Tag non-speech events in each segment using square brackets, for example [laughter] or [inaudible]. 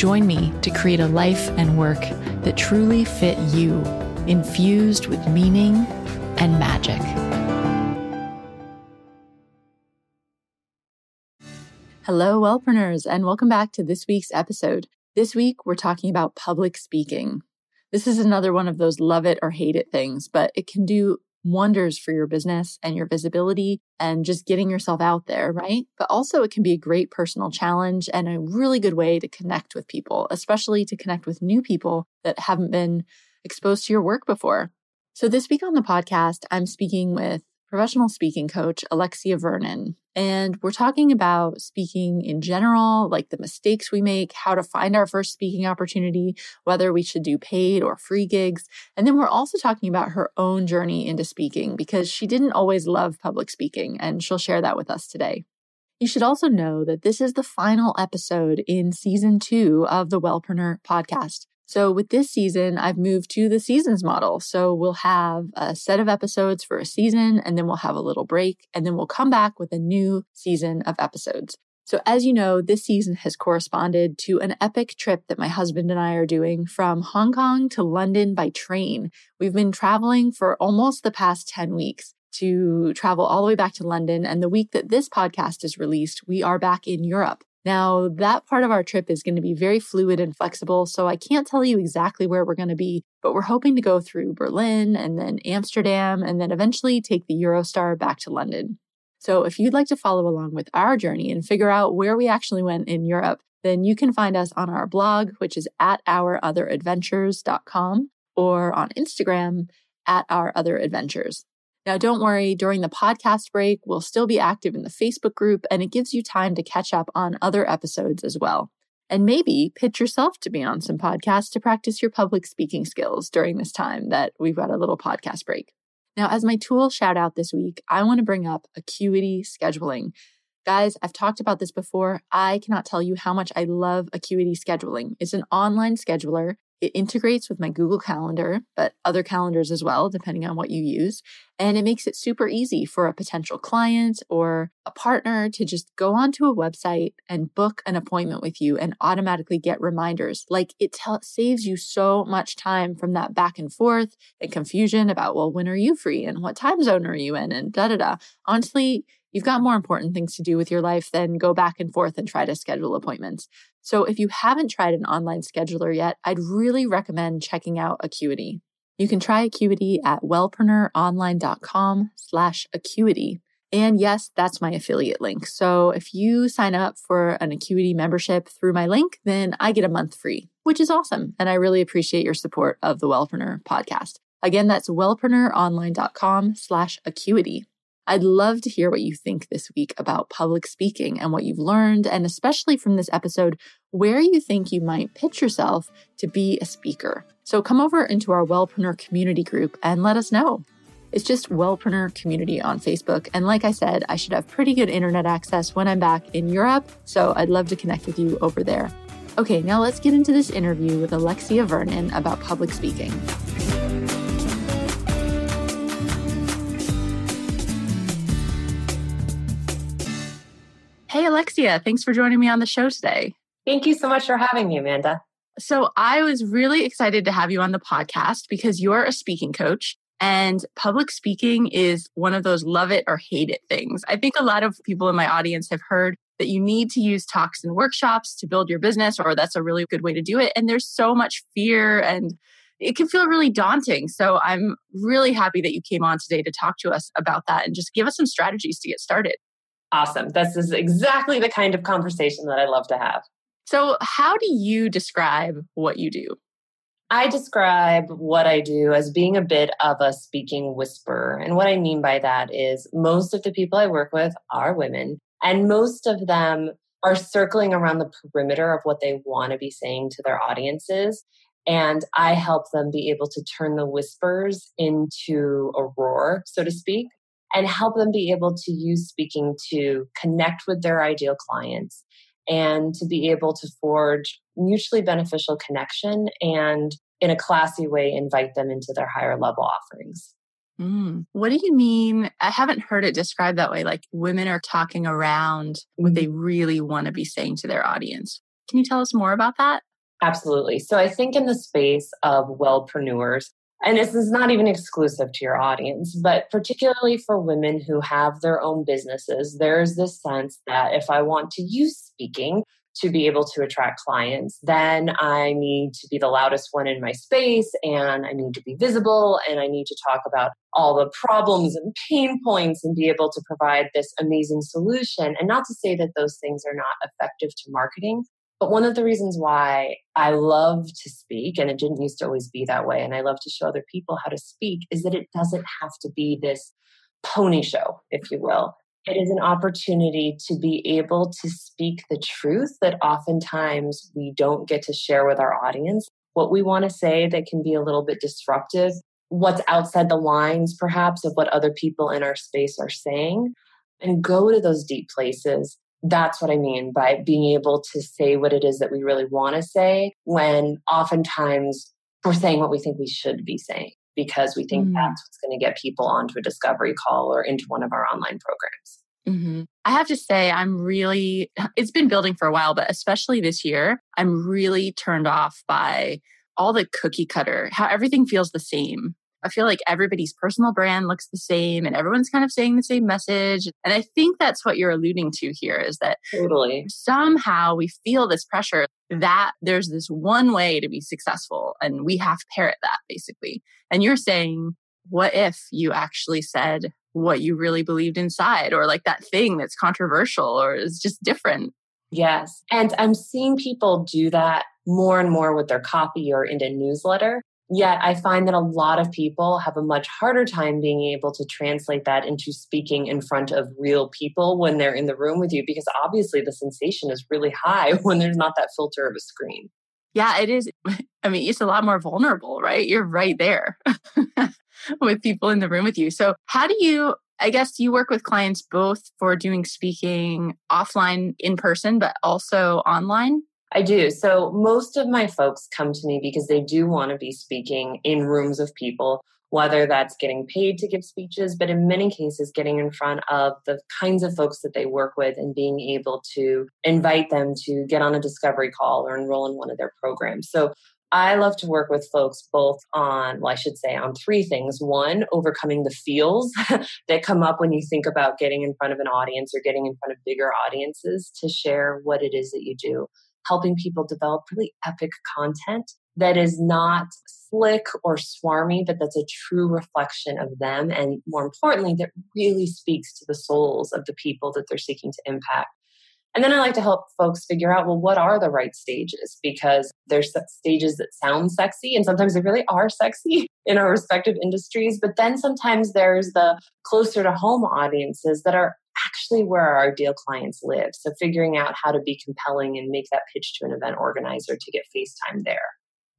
Join me to create a life and work that truly fit you, infused with meaning and magic. Hello, wellpreneurs, and welcome back to this week's episode. This week, we're talking about public speaking. This is another one of those love it or hate it things, but it can do wonders for your business and your visibility and just getting yourself out there, right? But also, it can be a great personal challenge and a really good way to connect with people, especially to connect with new people that haven't been exposed to your work before. So, this week on the podcast, I'm speaking with professional speaking coach, Alexia Vernon. And we're talking about speaking in general, like the mistakes we make, how to find our first speaking opportunity, whether we should do paid or free gigs. And then we're also talking about her own journey into speaking because she didn't always love public speaking, and she'll share that with us today. You should also know that this is the final episode in season two of the Wellpreneur podcast. So with this season, I've moved to the seasons model. So we'll have a set of episodes for a season and then we'll have a little break and then we'll come back with a new season of episodes. So as you know, this season has corresponded to an epic trip that my husband and I are doing from Hong Kong to London by train. We've been traveling for almost the past 10 weeks to travel all the way back to London. And the week that this podcast is released, we are back in Europe. Now, that part of our trip is going to be very fluid and flexible, so I can't tell you exactly where we're going to be, but we're hoping to go through Berlin and then Amsterdam and then eventually take the Eurostar back to London. So, if you'd like to follow along with our journey and figure out where we actually went in Europe, then you can find us on our blog, which is at ourotheradventures.com, or on Instagram at ourotheradventures. Now, don't worry, during the podcast break, we'll still be active in the Facebook group, and it gives you time to catch up on other episodes as well. And maybe pitch yourself to be on some podcasts to practice your public speaking skills during this time that we've got a little podcast break. Now, as my tool shout out this week, I want to bring up Acuity scheduling. Guys, I've talked about this before. I cannot tell you how much I love Acuity scheduling. It's an online scheduler it integrates with my Google Calendar, but other calendars as well, depending on what you use. And it makes it super easy for a potential client or a partner to just go onto a website and book an appointment with you and automatically get reminders. Like it saves you so much time from that back and forth and confusion about, well, when are you free and what time zone are you in and da da da. Honestly, You've got more important things to do with your life than go back and forth and try to schedule appointments. So if you haven't tried an online scheduler yet, I'd really recommend checking out Acuity. You can try Acuity at wellpreneuronline.com slash Acuity. And yes, that's my affiliate link. So if you sign up for an Acuity membership through my link, then I get a month free, which is awesome. And I really appreciate your support of the Wellpreneur podcast. Again, that's wellpreneuronline.com slash Acuity. I'd love to hear what you think this week about public speaking and what you've learned, and especially from this episode, where you think you might pitch yourself to be a speaker. So come over into our Wellpreneur community group and let us know. It's just Wellpreneur Community on Facebook. And like I said, I should have pretty good internet access when I'm back in Europe. So I'd love to connect with you over there. Okay, now let's get into this interview with Alexia Vernon about public speaking. Hey, Alexia, thanks for joining me on the show today. Thank you so much for having me, Amanda. So, I was really excited to have you on the podcast because you're a speaking coach and public speaking is one of those love it or hate it things. I think a lot of people in my audience have heard that you need to use talks and workshops to build your business, or that's a really good way to do it. And there's so much fear and it can feel really daunting. So I'm really happy that you came on today to talk to us about that and just give us some strategies to get started. Awesome. This is exactly the kind of conversation that I love to have. So, how do you describe what you do? I describe what I do as being a bit of a speaking whisperer. And what I mean by that is most of the people I work with are women, and most of them are circling around the perimeter of what they want to be saying to their audiences. And I help them be able to turn the whispers into a roar, so to speak, and help them be able to use speaking to connect with their ideal clients and to be able to forge mutually beneficial connection and in a classy way invite them into their higher level offerings. Mm. What do you mean? I haven't heard it described that way. Like women are talking around what they mm-hmm. really want to be saying to their audience. Can you tell us more about that? Absolutely. So I think in the space of wellpreneurs, and this is not even exclusive to your audience, but particularly for women who have their own businesses, there's this sense that if I want to use speaking to be able to attract clients, then I need to be the loudest one in my space and I need to be visible and I need to talk about all the problems and pain points and be able to provide this amazing solution. And not to say that those things are not effective to marketing, but one of the reasons why I love to speak, and it didn't used to always be that way, and I love to show other people how to speak, is that it doesn't have to be this pony show, if you will. It is an opportunity to be able to speak the truth that oftentimes we don't get to share with our audience. What we want to say that can be a little bit disruptive, what's outside the lines, perhaps, of what other people in our space are saying, and go to those deep places that's what I mean by being able to say what it is that we really want to say when oftentimes we're saying what we think we should be saying because we think mm. that's what's going to get people onto a discovery call or into one of our online programs. Mm-hmm. I have to say, I'm really, it's been building for a while, but especially this year, I'm really turned off by all the cookie cutter, how everything feels the same. I feel like everybody's personal brand looks the same and everyone's kind of saying the same message. And I think that's what you're alluding to here is that totally somehow we feel this pressure that there's this one way to be successful and we have to parrot that basically. And you're saying, what if you actually said what you really believed inside or like that thing that's controversial or is just different? Yes. And I'm seeing people do that more and more with their copy or in a newsletter. Yet I find that a lot of people have a much harder time being able to translate that into speaking in front of real people when they're in the room with you, because obviously the sensation is really high [laughs] when there's not that filter of a screen. Yeah, it is. [laughs] I mean, it's a lot more vulnerable, right? You're right there [laughs] with people in the room with you. So, how do you, I guess you work with clients both for doing speaking offline in person, but also online? I do. So most of my folks come to me because they do want to be speaking in rooms of people, whether that's getting paid to give speeches, but in many cases, getting in front of the kinds of folks that they work with and being able to invite them to get on a discovery call or enroll in one of their programs. So I love to work with folks both on, well, I should say, on three things. One, overcoming the feels [laughs] that come up when you think about getting in front of an audience or getting in front of bigger audiences to share what it is that you do helping people develop really epic content that is not slick or swarmy, but that's a true reflection of them. And more importantly, that really speaks to the souls of the people that they're seeking to impact. And then I like to help folks figure out, well, what are the right stages? Because there's stages that sound sexy, and sometimes they really are sexy [laughs] in our respective industries. But then sometimes there's the closer to home audiences that are actually where our ideal clients live. So figuring out how to be compelling and make that pitch to an event organizer to get FaceTime there.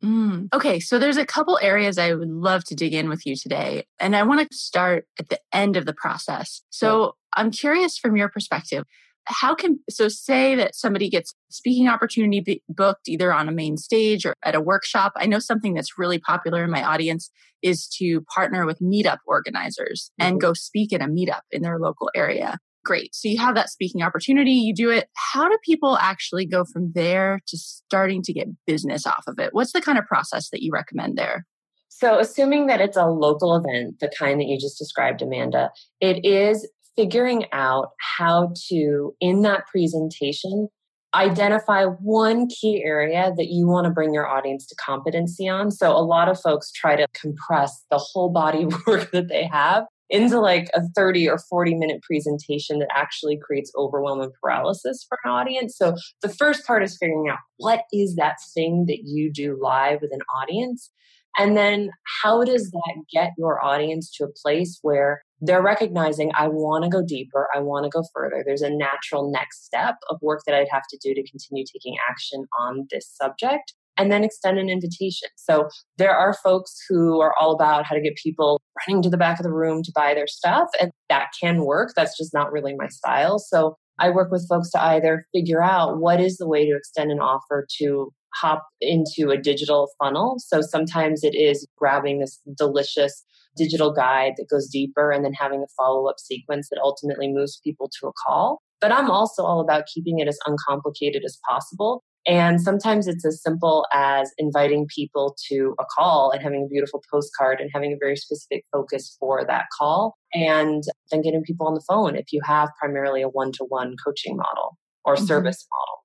Mm. Okay, so there's a couple areas I would love to dig in with you today. And I want to start at the end of the process. So yeah. I'm curious from your perspective, how can, so say that somebody gets speaking opportunity booked either on a main stage or at a workshop. I know something that's really popular in my audience is to partner with meetup organizers mm-hmm. and go speak at a meetup in their local area great. So you have that speaking opportunity, you do it. How do people actually go from there to starting to get business off of it? What's the kind of process that you recommend there? So, assuming that it's a local event, the kind that you just described, Amanda, it is figuring out how to, in that presentation, identify one key area that you want to bring your audience to competency on. So, a lot of folks try to compress the whole body of [laughs] work that they have into like a 30 or 40 minute presentation that actually creates overwhelming paralysis for an audience. So the first part is figuring out what is that thing that you do live with an audience And then how does that get your audience to a place where they're recognizing I want to go deeper, I want to go further. There's a natural next step of work that I'd have to do to continue taking action on this subject and then extend an invitation. So there are folks who are all about how to get people running to the back of the room to buy their stuff, and that can work. That's just not really my style. So I work with folks to either figure out what is the way to extend an offer to hop into a digital funnel. So sometimes it is grabbing this delicious digital guide that goes deeper and then having a follow up sequence that ultimately moves people to a call. But I'm also all about keeping it as uncomplicated as possible. And sometimes it's as simple as inviting people to a call and having a beautiful postcard and having a very specific focus for that call. And then getting people on the phone if you have primarily a one to one coaching model or mm-hmm. service model.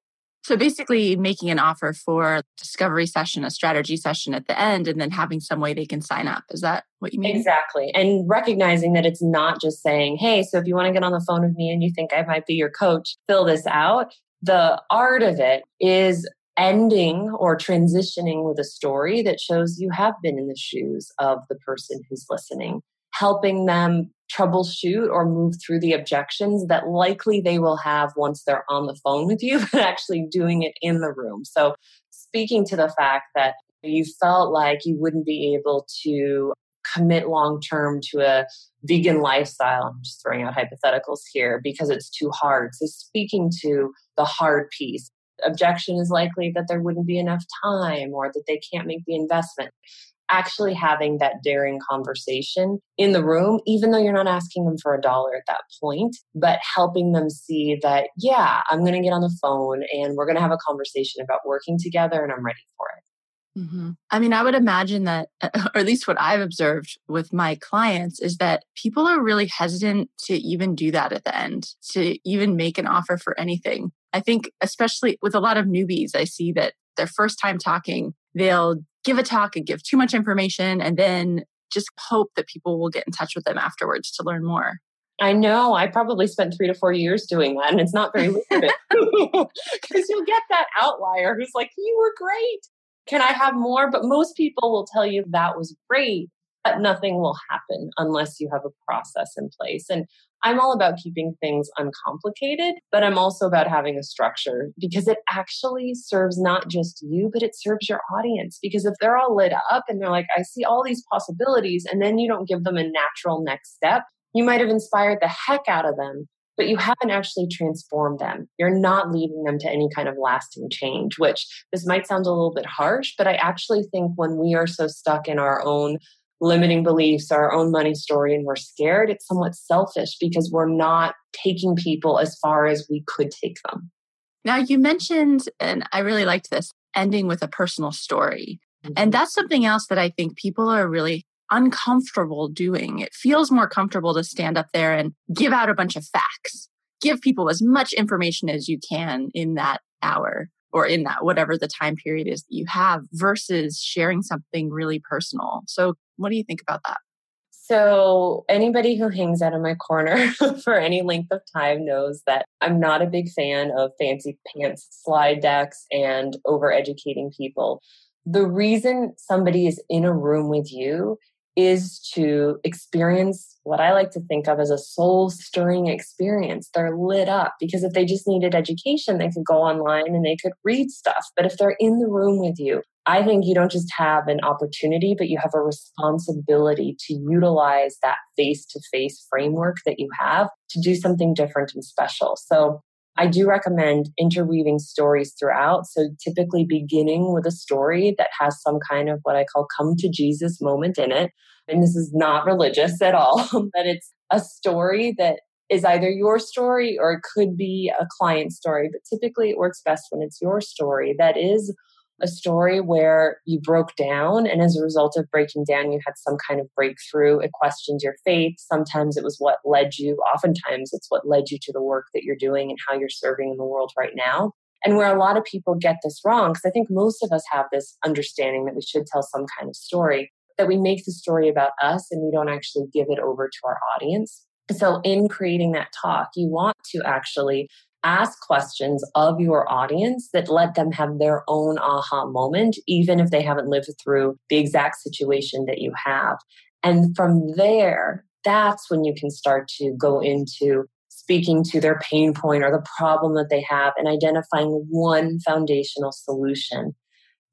So basically, making an offer for discovery session, a strategy session at the end, and then having some way they can sign up. Is that what you mean? Exactly. And recognizing that it's not just saying, hey, so if you want to get on the phone with me and you think I might be your coach, fill this out. The art of it is ending or transitioning with a story that shows you have been in the shoes of the person who's listening, helping them troubleshoot or move through the objections that likely they will have once they're on the phone with you, [laughs] but actually doing it in the room. So, speaking to the fact that you felt like you wouldn't be able to commit long term to a vegan lifestyle. I'm just throwing out hypotheticals here because it's too hard. So, speaking to the hard piece, objection is likely that there wouldn't be enough time or that they can't make the investment actually having that daring conversation in the room, even though you're not asking them for a dollar at that point, but helping them see that, yeah, I'm going to get on the phone and we're going to have a conversation about working together and I'm ready for it. Mm-hmm. I mean, I would imagine that, [laughs] or at least what I've observed with my clients, is that people are really hesitant to even do that at the end, to even make an offer for anything. I think, especially with a lot of newbies, I see that their first time talking, they'll give a talk and give too much information and then just hope that people will get in touch with them afterwards to learn more. I know. I probably spent three to four years doing that, and it's not very lucrative [laughs] because you'll get that outlier who's like, "You were great. Can I have more?" But most people will tell you that was great, but nothing will happen unless you have a process in place. And I'm all about keeping things uncomplicated, but I'm also about having a structure because it actually serves not just you, but it serves your audience. Because if they're all lit up and they're like, I see all these possibilities, and then you don't give them a natural next step, you might have inspired the heck out of them, but you haven't actually transformed them. You're not leading them to any kind of lasting change, which this might sound a little bit harsh, but I actually think when we are so stuck in our own limiting beliefs, our own money story, and we're scared, it's somewhat selfish because we're not taking people as far as we could take them. Now, you mentioned, and I really liked this, ending with a personal story. Mm-hmm. And that's something else that I think people are really uncomfortable doing. It feels more comfortable to stand up there and give out a bunch of facts, give people as much information as you can in that hour or in that whatever the time period is that you have versus sharing something really personal. So, what do you think about that? So, anybody who hangs out in my corner [laughs] for any length of time knows that I'm not a big fan of fancy pants slide decks and over educating people. The reason somebody is in a room with you is to experience what I like to think of as a soul stirring experience. They're lit up because if they just needed education, they could go online and they could read stuff. But if they're in the room with you, I think you don't just have an opportunity, but you have a responsibility to utilize that face to face framework that you have to do something different and special. So I do recommend interweaving stories throughout. So, typically beginning with a story that has some kind of what I call come to Jesus moment in it. And this is not religious at all, [laughs] but it's a story that is either your story or it could be a client story. But typically, it works best when it's your story that is a story where you broke down and as a result of breaking down you had some kind of breakthrough. It questioned your faith. Sometimes it was what led you oftentimes it's what led you to the work that you're doing and how you're serving in the world right now. And where a lot of people get this wrong because i think most of us have this understanding that we should tell some kind of story that we make the story about us and we don't actually give it over to our audience. So in creating that talk you want to actually ask questions of your audience that let them have their own aha moment, even if they haven't lived through the exact situation that you have. And from there, that's when you can start to go into speaking to their pain point or the problem that they have and identifying one foundational solution.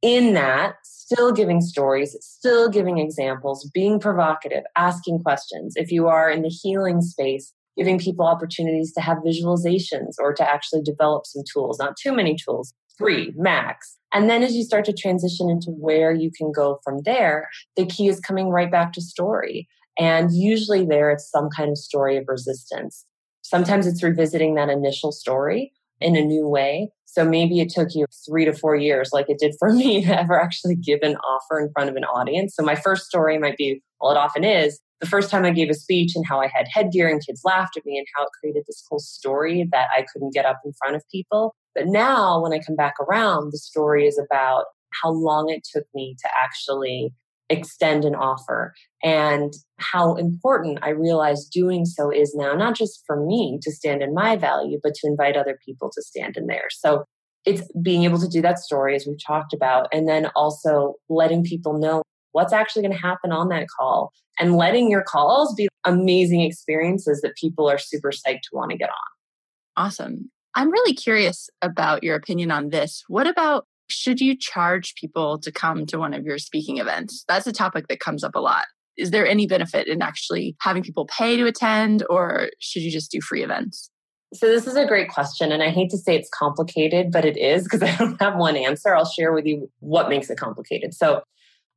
In that, still giving stories, still giving examples, being provocative, asking questions. If you are in the healing space, giving people opportunities to have visualizations or to actually develop some tools, not too many tools, three max. And then as you start to transition into where you can go from there, the key is coming right back to story. And usually there it's some kind of story of resistance. Sometimes it's revisiting that initial story in a new way. So maybe it took you three to four years, like it did for [laughs] me, to ever actually give an offer in front of an audience. So my first story might be, well, it often is, the first time I gave a speech and how I had headgear and kids laughed at me and how it created this whole story that I couldn't get up in front of people. But now when I come back around, the story is about how long it took me to actually extend an offer and how important I realize doing so is now, not just for me to stand in my value, but to invite other people to stand in theirs. So it's being able to do that story as we've talked about, and then also letting people know what's actually going to happen on that call and letting your calls be amazing experiences that people are super psyched to want to get on. Awesome. I'm really curious about your opinion on this. What about should you charge people to come to one of your speaking events? That's a topic that comes up a lot. Is there any benefit in actually having people pay to attend, or should you just do free events? So, this is a great question. And I hate to say it's complicated, but it is because [laughs] I don't have one answer. I'll share with you what makes it complicated. So,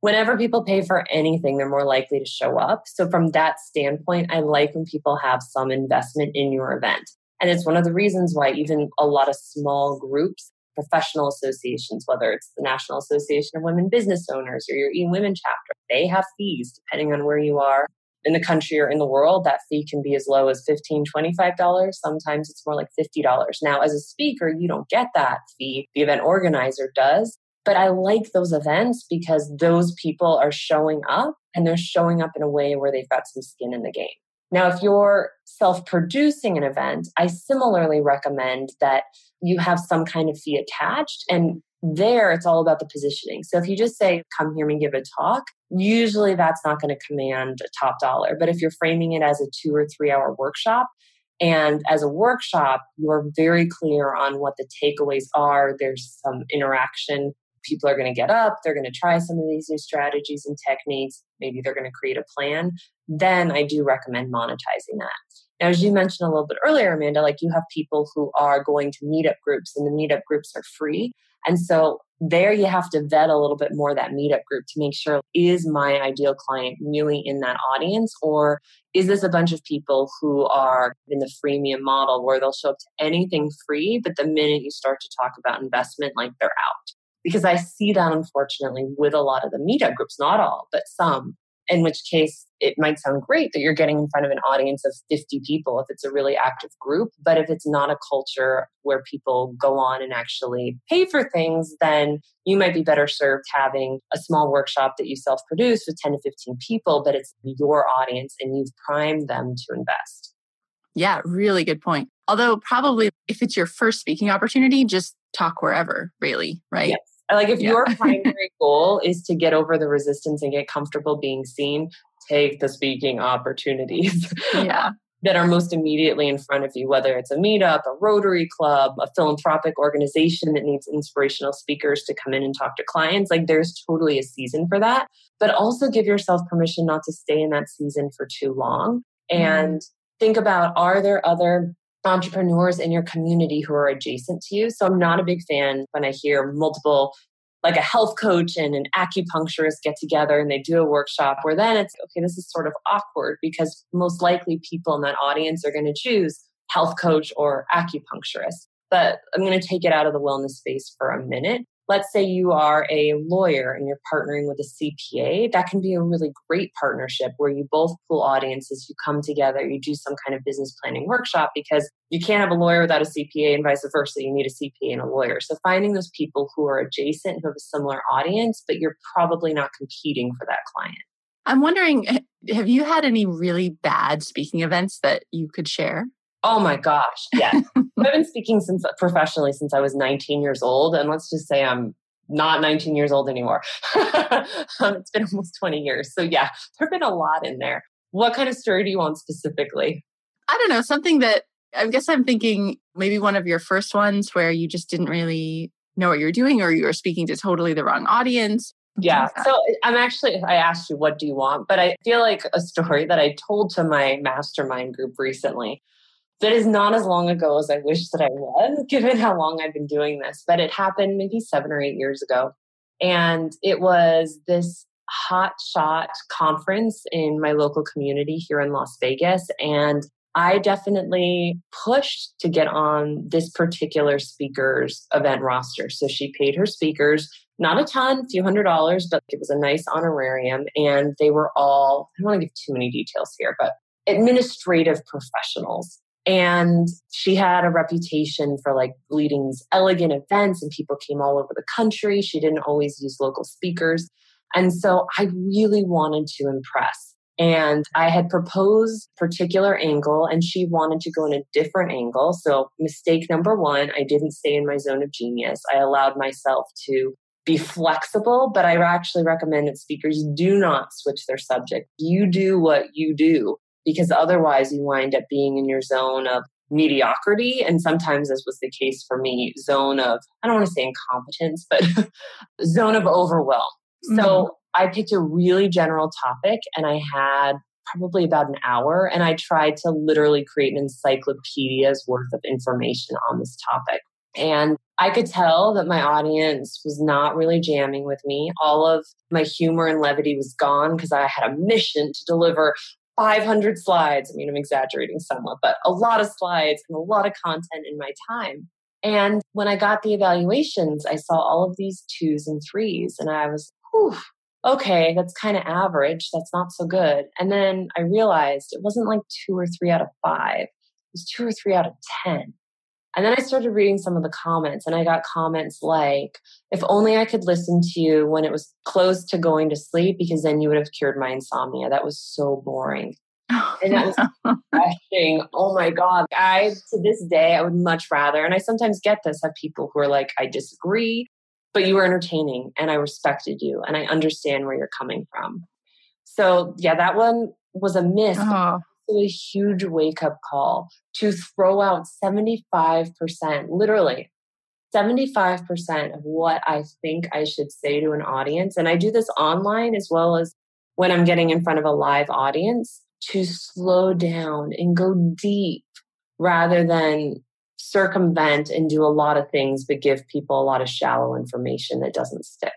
whenever people pay for anything, they're more likely to show up. So, from that standpoint, I like when people have some investment in your event. And it's one of the reasons why even a lot of small groups professional associations, whether it's the National Association of Women Business Owners or your E Women chapter, they have fees depending on where you are in the country or in the world. That fee can be as low as $15, $25. Sometimes it's more like $50. Now, as a speaker, you don't get that fee. The event organizer does. But I like those events because those people are showing up and they're showing up in a way where they've got some skin in the game. Now, if you're self producing an event, I similarly recommend that you have some kind of fee attached. And there, it's all about the positioning. So if you just say, come hear me give a talk, usually that's not going to command a top dollar. But if you're framing it as a two or three hour workshop, and as a workshop, you're very clear on what the takeaways are. There's some interaction. People are going to get up, they're going to try some of these new strategies and techniques. Maybe they're going to create a plan. Then I do recommend monetizing that. Now, as you mentioned a little bit earlier, Amanda, like you have people who are going to meetup groups and the meetup groups are free. And so there you have to vet a little bit more that meetup group to make sure is my ideal client really in that audience or is this a bunch of people who are in the freemium model where they'll show up to anything free but the minute you start to talk about investment like they're out because i see that unfortunately with a lot of the meetup groups not all but some in which case it might sound great that you're getting in front of an audience of 50 people if it's a really active group. But if it's not a culture where people go on and actually pay for things, then you might be better served having a small workshop that you self produce with 10 to 15 people, but it's your audience and you've primed them to invest. Yeah, really good point. Although, probably if it's your first speaking opportunity, just talk wherever, really, right? Yes. Like if yeah. your [laughs] primary goal is to get over the resistance and get comfortable being seen, take the speaking opportunities. Yeah. [laughs] that are most immediately in front of you, whether it's a meetup, a Rotary Club, a philanthropic organization that needs inspirational speakers to come in and talk to clients. Like there's totally a season for that. But also give yourself permission not to stay in that season for too long. And mm. think about are there other entrepreneurs in your community who are adjacent to you. So I'm not a big fan when I hear multiple like a health coach and an acupuncturist get together and they do a workshop where then it's okay this is sort of awkward because most likely people in that audience are going to choose health coach or acupuncturist but i'm going to take it out of the wellness space for a minute let's say you are a lawyer and you're partnering with a CPA, that can be a really great partnership where you both pull audiences, you come together, you do some kind of business planning workshop because you can't have a lawyer without a CPA and vice versa. You need a CPA and a lawyer. So finding those people who are adjacent, who have a similar audience, but you're probably not competing for that client. I'm wondering, have you had any really bad speaking events that you could share? Oh my gosh. Yeah. [laughs] I've been speaking since professionally since I was 19 years old. And let's just say I'm not 19 years old anymore. [laughs] um, it's been almost 20 years. So yeah, there've been a lot in there. What kind of story do you want specifically? I don't know, something that I guess I'm thinking maybe one of your first ones where you just didn't really know what you're doing or you were speaking to totally the wrong audience. Yeah. So I'm actually, I asked you, what do you want? But I feel like a story that I told to my mastermind group recently that is not as long ago as I wish that I was, [laughs] given how long I've been doing this. But it happened maybe seven or eight years ago. And it was this hot shot conference in my local community here in Las Vegas. And I definitely pushed to get on this particular speaker's event roster. So she paid her speakers not a ton, a few hundred dollars, but it was a nice honorarium. And they were all, I don't want to give too many details here, but administrative professionals. And she had a reputation for like leading these elegant events, and people came all over the country. She didn't always use local speakers. And so I really wanted to impress. And I had proposed particular angle and she wanted to go in a different angle. So mistake number one, I didn't stay in my zone of genius. I allowed myself to be flexible, but I actually recommend that speakers do not switch their subject. You do what you do because otherwise you wind up being in your zone of mediocrity. And sometimes this was the case for me, zone of, I don't want to say incompetence, but [laughs] zone of overwhelm. Mm-hmm. So I picked a really general topic and I had probably about an hour and I tried to literally create an encyclopedia's worth of information on this topic. And I could tell that my audience was not really jamming with me. All of my humor and levity was gone because I had a mission to deliver 500 slides. I mean, I'm exaggerating somewhat, but a lot of slides and a lot of content in my time. And when I got the evaluations, I saw all of these twos and threes, and I was, whew, okay, that's kind of average. That's not so good. And then I realized it wasn't like two or three out of five, it was two or three out of 10. And then I started reading some of the comments, and I got comments like, if only I could listen to you when it was close to going to sleep, because then you would have cured my insomnia. That was so boring. [laughs] and that was refreshing. Oh my God. I, to this day, I would much rather, and I sometimes get this, have people who are like, I disagree, but you were entertaining and I respected you and I understand where you're coming from. So, yeah, that one was a miss. Oh a huge wake up call to throw out 75%, literally 75% of what I think I should say to an audience. And I do this online as well as when I'm getting in front of a live audience to slow down and go deep rather than circumvent and do a lot of things, but give people a lot of shallow information that doesn't stick.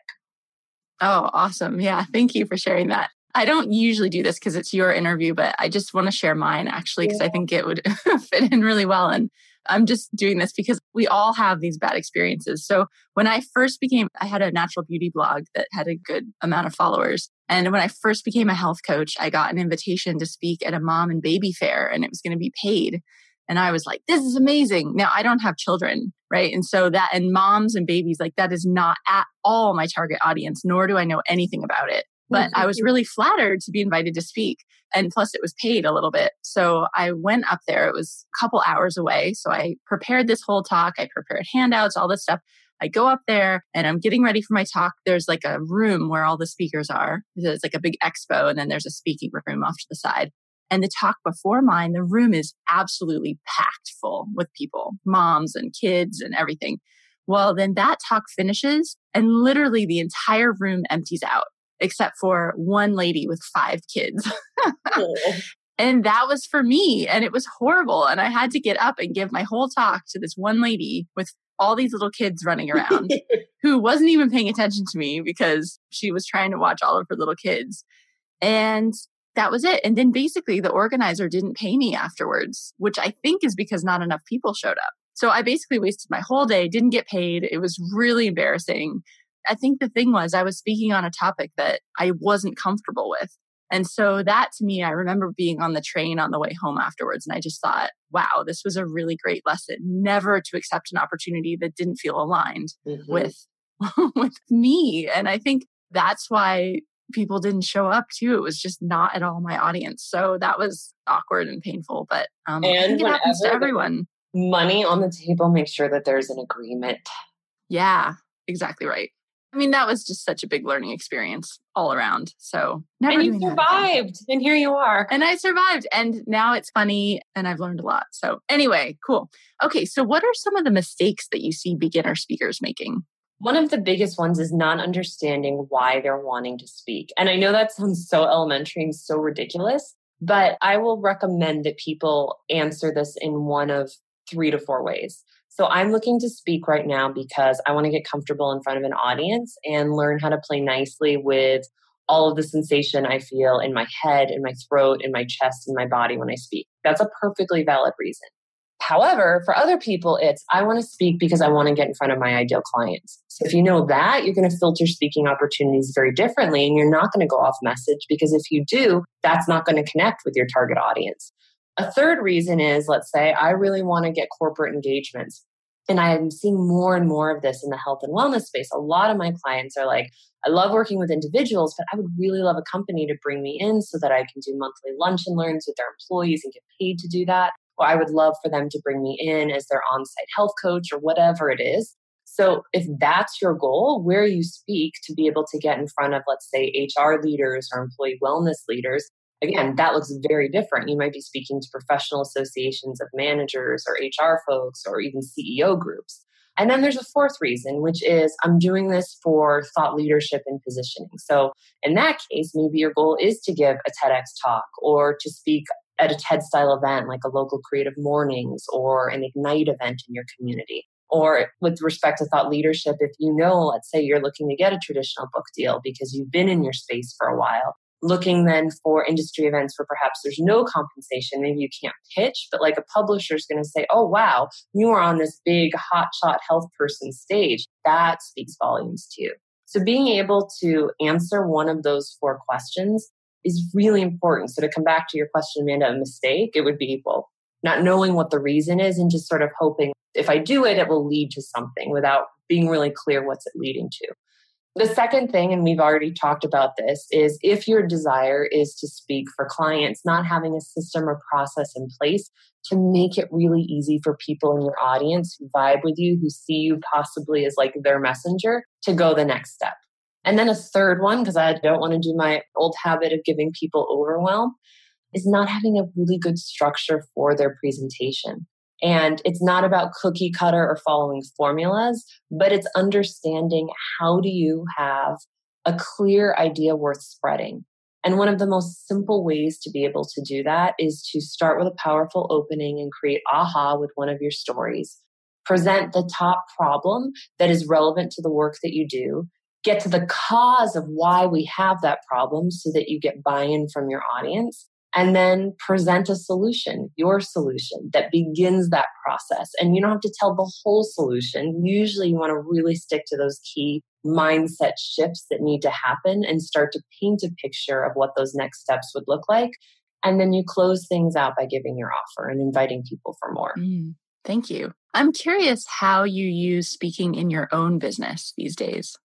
Oh, awesome. Yeah. Thank you for sharing that. I don't usually do this because it's your interview, but I just want to share mine actually because yeah. I think it would [laughs] fit in really well. And I'm just doing this because we all have these bad experiences. So when I first became, I had a natural beauty blog that had a good amount of followers. And when I first became a health coach, I got an invitation to speak at a mom and baby fair and it was going to be paid. And I was like, this is amazing. Now I don't have children, right? And so that, and moms and babies, like that is not at all my target audience, nor do I know anything about it. But I was really flattered to be invited to speak. And plus, it was paid a little bit. So I went up there. It was a couple hours away. So I prepared this whole talk. I prepared handouts, all this stuff. I go up there and I'm getting ready for my talk. There's like a room where all the speakers are. It's like a big expo, and then there's a speaking room off to the side. And the talk before mine, the room is absolutely packed full with people, moms and kids and everything. Well, then that talk finishes and literally the entire room empties out except for one lady with five kids. [laughs] and that was for me. And it was horrible. And I had to get up and give my whole talk to this one lady with all these little kids running around [laughs] who wasn't even paying attention to me because she was trying to watch all of her little kids. And that was it. And then basically the organizer didn't pay me afterwards, which I think is because not enough people showed up. So I basically wasted my whole day, didn't get paid. It was really embarrassing. I think the thing was I was speaking on a topic that I wasn't comfortable with. And so that to me, I remember being on the train on the way home afterwards. And I just thought, wow, this was a really great lesson. Never to accept an opportunity that didn't feel aligned mm-hmm. with, [laughs] with me. And I think that's why people didn't show up too. It was just not at all my audience. So that was awkward and painful, but um, and I think it happens to everyone. Money on the table, make sure that there's an agreement. Yeah, exactly right. I mean, that was just such a big learning experience all around. So never and you survived, and here you are. And I survived, and now it's funny, and I've learned a lot. So anyway, cool. Okay, so what are some of the mistakes that you see beginner speakers making? One of the biggest ones is not understanding why they're wanting to speak. And I know that sounds so elementary and so ridiculous, but I will recommend that people answer this in one of three to four ways. So I'm looking to speak right now because I want to get comfortable in front of an audience and learn how to play nicely with all of the sensation I feel in my head, in my throat, in my chest, in my body when I speak. That's a perfectly valid reason. However, for other people, it's I want to speak because I want to get in front of my ideal clients. So if you know that, you're going to filter speaking opportunities very differently and you're not going to go off message because if you do, that's not going to connect with your target audience. A third reason is let's say I really want to get corporate engagements. And I'm seeing more and more of this in the health and wellness space. A lot of my clients are like, I love working with individuals, but I would really love a company to bring me in so that I can do monthly lunch and learns with their employees and get paid to do that. Or I would love for them to bring me in as their on site health coach or whatever it is. So, if that's your goal, where you speak to be able to get in front of, let's say, HR leaders or employee wellness leaders, again, that looks very different. You might be speaking to professional associations of managers or HR folks or even CEO groups. And then there's a fourth reason, which is I'm doing this for thought leadership and positioning. So, in that case, maybe your goal is to give a TEDx talk or to speak at a TED style event like a local CreativeMornings or an Ignite event in your community. Or with respect to thought leadership, if you know, let's say you're looking to get a traditional book deal because you've been in your space for a while, looking then for industry events where perhaps there's no compensation maybe you can't pitch but like a publisher is going to say oh wow you are on this big hotshot health person stage. That speaks volumes to you. So being able to answer one of those four questions is really important. So to come back to your question amanda a mistake it would be well not knowing what the reason is and just sort of hoping if i do it it will lead to something without being really clear what's it leading to the second thing, and we've already talked about this, is if your desire is to speak for clients, not having a system or process in place to make it really easy for people in your audience who vibe with you, who see you possibly as like their messenger, to go the next step. And then a third one, because I don't want to do my old habit of giving people overwhelm, is not having a really good structure for their presentation. And it's not about cookie cutter or following formulas, but it's understanding how do you have a clear idea worth spreading. And one of the most simple ways to be able to do that is to start with a powerful opening and create aha with one of your stories. Present the top problem that is relevant to the work that you do. Get to the cause of why we have that problem so that you get buy in from your audience and then present a solution, your solution that begins that process. And you don't have to tell the whole solution. Usually, you want to really stick to those key mindset shifts that need to happen and start to paint a picture of what those next steps would look like. And then you close things out by giving your offer and inviting people for more. Mm, thank you. I'm curious how you use speaking in your own business these days.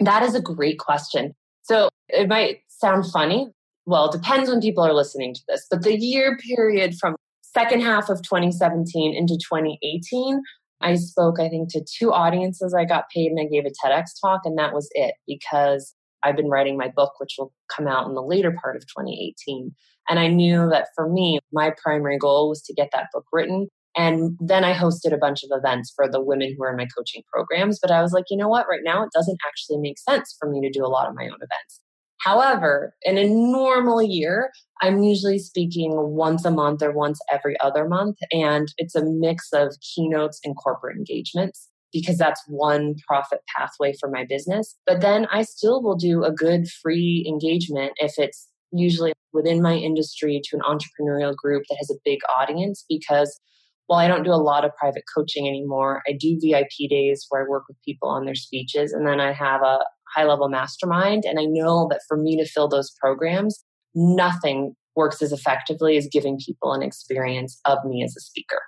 That is a great question. So it might sound funny, well, it depends when people are listening to this, but the year period from second half of 2017 into 2018, I spoke, I think, to two audiences. I got paid and I gave a TEDx talk, and that was it because I've been writing my book, which will come out in the later part of 2018. And I knew that for me, my primary goal was to get that book written. And then I hosted a bunch of events for the women who are in my coaching programs. But I was like, you know what? Right now, it doesn't actually make sense for me to do a lot of my own events. However, in a normal year, I'm usually speaking once a month or once every other month. And it's a mix of keynotes and corporate engagements because that's one profit pathway for my business. But then I still will do a good free engagement if it's usually within my industry to an entrepreneurial group that has a big audience because while I don't do a lot of private coaching anymore, I do VIP days where I work with people on their speeches. And then I have a, high level mastermind. And I know that for me to fill those programs, nothing works as effectively as giving people an experience of me as a speaker.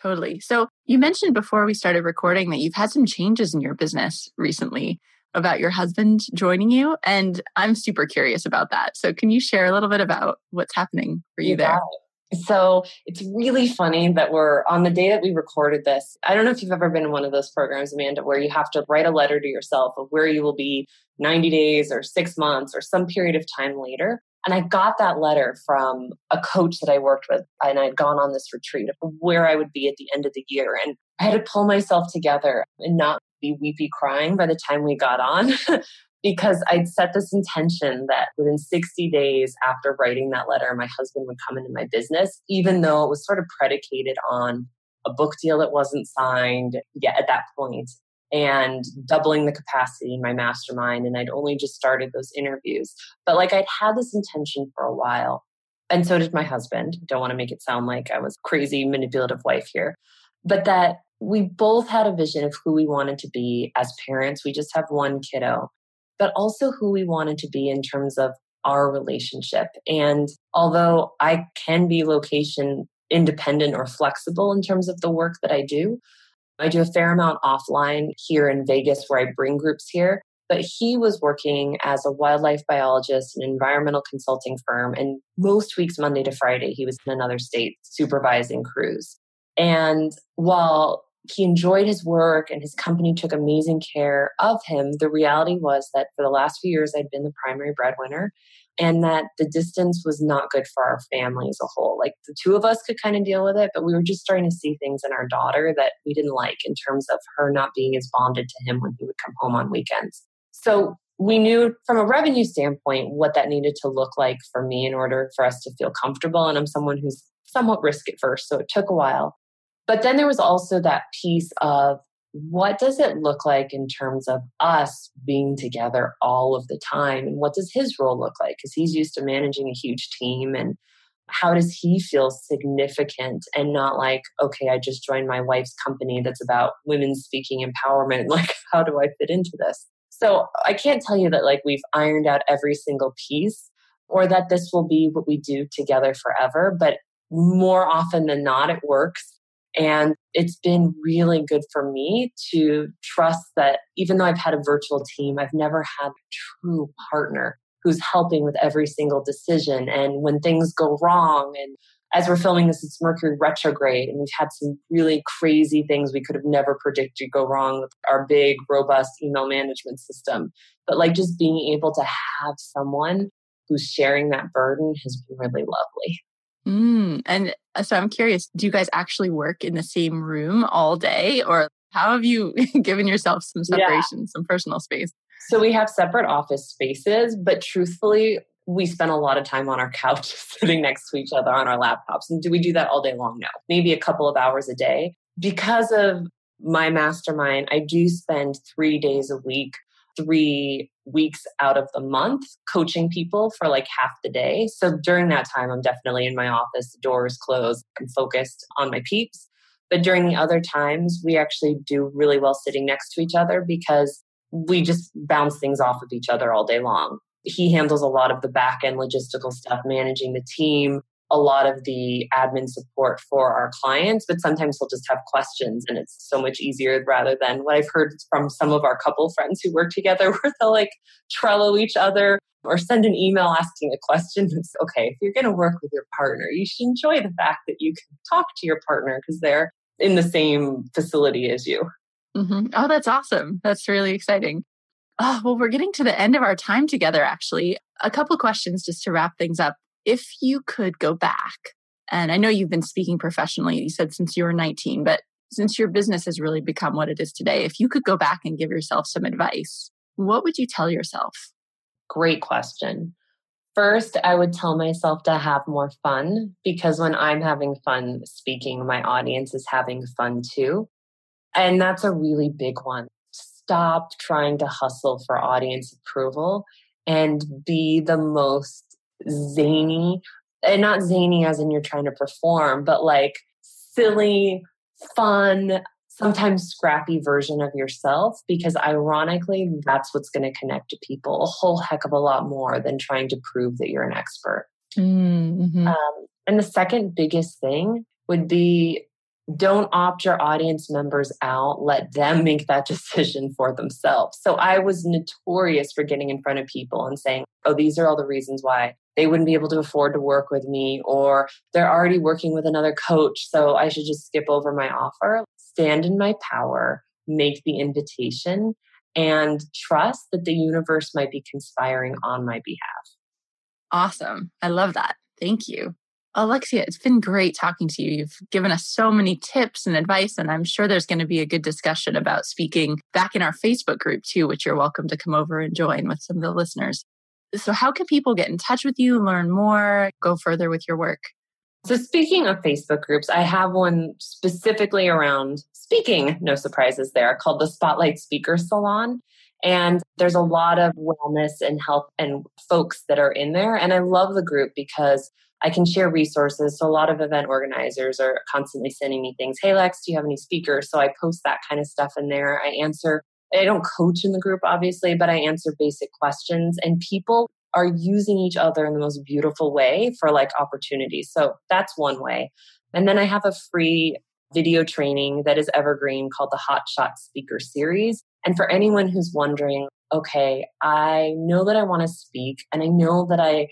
Totally. So you mentioned before we started recording that you've had some changes in your business recently. about your husband joining you. And I'm super curious about that. So, can you share a little bit about what's happening for you, you there? So it's really funny that we're on the day that we recorded this. I don't know if you've ever been in one of those programs, Amanda, where you have to write a letter to yourself of where you will be 90 days or six months or some period of time later. And I got that letter from a coach that I worked with, and I'd gone on this retreat of where I would be at the end of the year. And I had to pull myself together and not be weepy crying by the time we got on [laughs] because I'd set this intention that within 60 days after writing that letter, my husband would come into my business, even though it was sort of predicated on a book deal that wasn't signed yet at that point and doubling the capacity in my mastermind. And I'd only just started those interviews. But like I'd had this intention for a while. And so did my husband. Don't want to make it sound like I was crazy manipulative wife here. But that we both had a vision of who we wanted to be as parents. We just have one kiddo, but also who we wanted to be in terms of our relationship. And although I can be location independent or flexible in terms of the work that I do, I do a fair amount offline here in Vegas where I bring groups here. But he was working as a wildlife biologist an environmental consulting firm. And most weeks, Monday to Friday, he was in another state supervising crews. And while he enjoyed his work and his company took amazing care of him. The reality was that for the last few years, I'd been the primary breadwinner and that the distance was not good for our family as a whole. Like the two of us could kind of deal with it, but we were just starting to see things in our daughter that we didn't like in terms of her not being as bonded to him when he would come home on weekends. So we knew from a revenue standpoint what that needed to look like for me in order for us to feel comfortable. And I'm someone who's somewhat risk averse, so it took a while. But then there was also that piece of what does it look like in terms of us being together all of the time? And what does his role look like? Because he's used to managing a huge team. And how does he feel significant and not like, okay, I just joined my wife's company that's about women speaking empowerment? [laughs] Like, how do I fit into this? So I can't tell you that like we've ironed out every single piece or that this will be what we do together forever. But more often than not, it works and it's been really good for me to trust that even though I've had a virtual team, I've never had a true partner who's helping with every single decision. And when things go wrong, and as we're filming this, it's Mercury retrograde, and we've had some really crazy things we could have never predicted go wrong with our big, robust email management system. But like just being able to have someone who's sharing that burden has been really lovely. Mm, and uh, so I'm curious, do you guys actually work in the same room all day or how have you [laughs] given yourself some separation, yeah. some personal space? So we have separate office spaces, but truthfully, we spend a lot of time on our couch [laughs] sitting next to each other on our laptops. And do we do that all day long? No, maybe a couple of hours a day. Because of my mastermind, I do spend three days a week three weeks out of the month coaching people for like half the day. So during that time, I'm definitely in my office, the doors closed, I'm focused on my peeps. But during the other times, we actually do really well sitting next to each other because we just bounce things off of each other all day long. He handles a lot of the back end logistical stuff, managing the team, a lot of the admin support for our clients, but sometimes we'll just have questions and it's so much easier rather than what I've heard from some of our couple friends who work together [laughs] where they'll like Trello each other or send an email asking a question. [laughs] It's okay, if you're going to work with your partner, you should enjoy the fact that you can talk to your partner because they're in the same facility as you. Mm-hmm. Oh, that's awesome. That's really exciting. Oh, well, we're getting to the end of our time together, actually. A couple questions just to wrap things up if you could go back, and I know you've been speaking professionally, you said since you were 19, but since your business has really become what it is today, if you could go back and give yourself some advice, what would you tell yourself? Great question. First, I would tell myself to have more fun because when I'm having fun speaking, my audience is having fun too. And that's a really big one. Stop trying to hustle for audience approval and be the most zany and not zany as in you're trying to perform, but like silly, fun, sometimes scrappy version of yourself because ironically that's what's going to connect to people a whole heck of a lot more than trying to prove that you're an expert mm-hmm. um, and the second biggest thing would be don't opt your audience members out. Let them make that [laughs] decision for themselves. So I was notorious for getting in front of people and saying, oh, these are all the reasons why they wouldn't be able to afford to work with me, or they're already working with another coach. So I should just skip over my offer, stand in my power, make the invitation, and trust that the universe might be conspiring on my behalf. Awesome. I love that. Thank you. Alexia, it's been great talking to you. You've given us so many tips and advice, and I'm sure there's going to be a good discussion about speaking back in our Facebook group too, which you're welcome to come over and join with some of the listeners. So, how can people get in touch with you, learn more, go further with your work? So, speaking of Facebook groups, I have one specifically around speaking, no surprises there, called the Spotlight Speaker Salon. And there's a lot of wellness and health and folks that are in there. And I love the group because I can share resources. So a lot of event organizers are constantly sending me things. Hey, Lex, do you have any speakers? So I post that kind of stuff in there. I answer, I don't coach in the group, obviously, but I answer basic questions and people are using each other in the most beautiful way for like opportunities. So that's one way. And then I have a free video training that is evergreen called the Hot Shot Speaker Series. And for anyone who's wondering, okay, I know that I want to speak and I know that I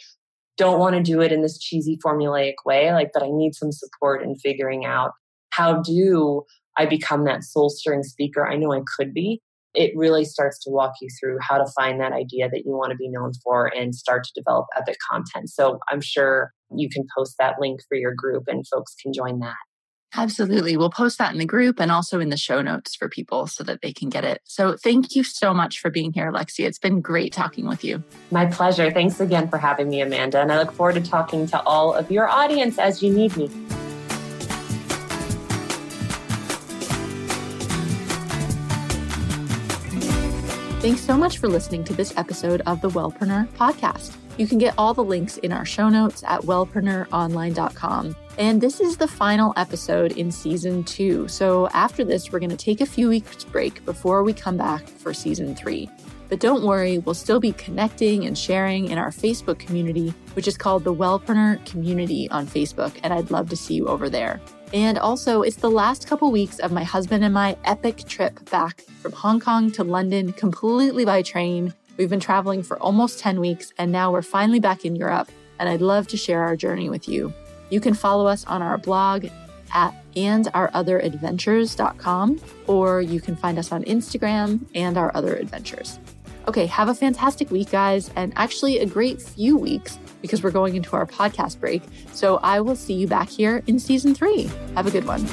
don't want to do it in this cheesy formulaic way, like, but I need some support in figuring out how do I become that soul stirring speaker I know I could be. It really starts to walk you through how to find that idea that you want to be known for and start to develop epic content. So I'm sure you can post that link for your group and folks can join that. Absolutely. We'll post that in the group and also in the show notes for people so that they can get it. So thank you so much for being here, Lexi. It's been great talking with you. My pleasure. Thanks again for having me, Amanda. And I look forward to talking to all of your audience as you need me. Thanks so much for listening to this episode of the Wellpreneur podcast. You can get all the links in our show notes at wellpreneuronline.com. And this is the final episode in season two. So after this, we're going to take a few weeks break before we come back for season three. But don't worry, we'll still be connecting and sharing in our Facebook community, which is called the Wellpreneur Community on Facebook. And I'd love to see you over there. And also, it's the last couple weeks of my husband and my epic trip back from Hong Kong to London completely by train. We've been traveling for almost 10 weeks, and now we're finally back in Europe. And I'd love to share our journey with you. You can follow us on our blog at andourotheradventures.com, or you can find us on Instagram and our other adventures. Okay, have a fantastic week, guys, and actually a great few weeks because we're going into our podcast break. So I will see you back here in season three. Have a good one.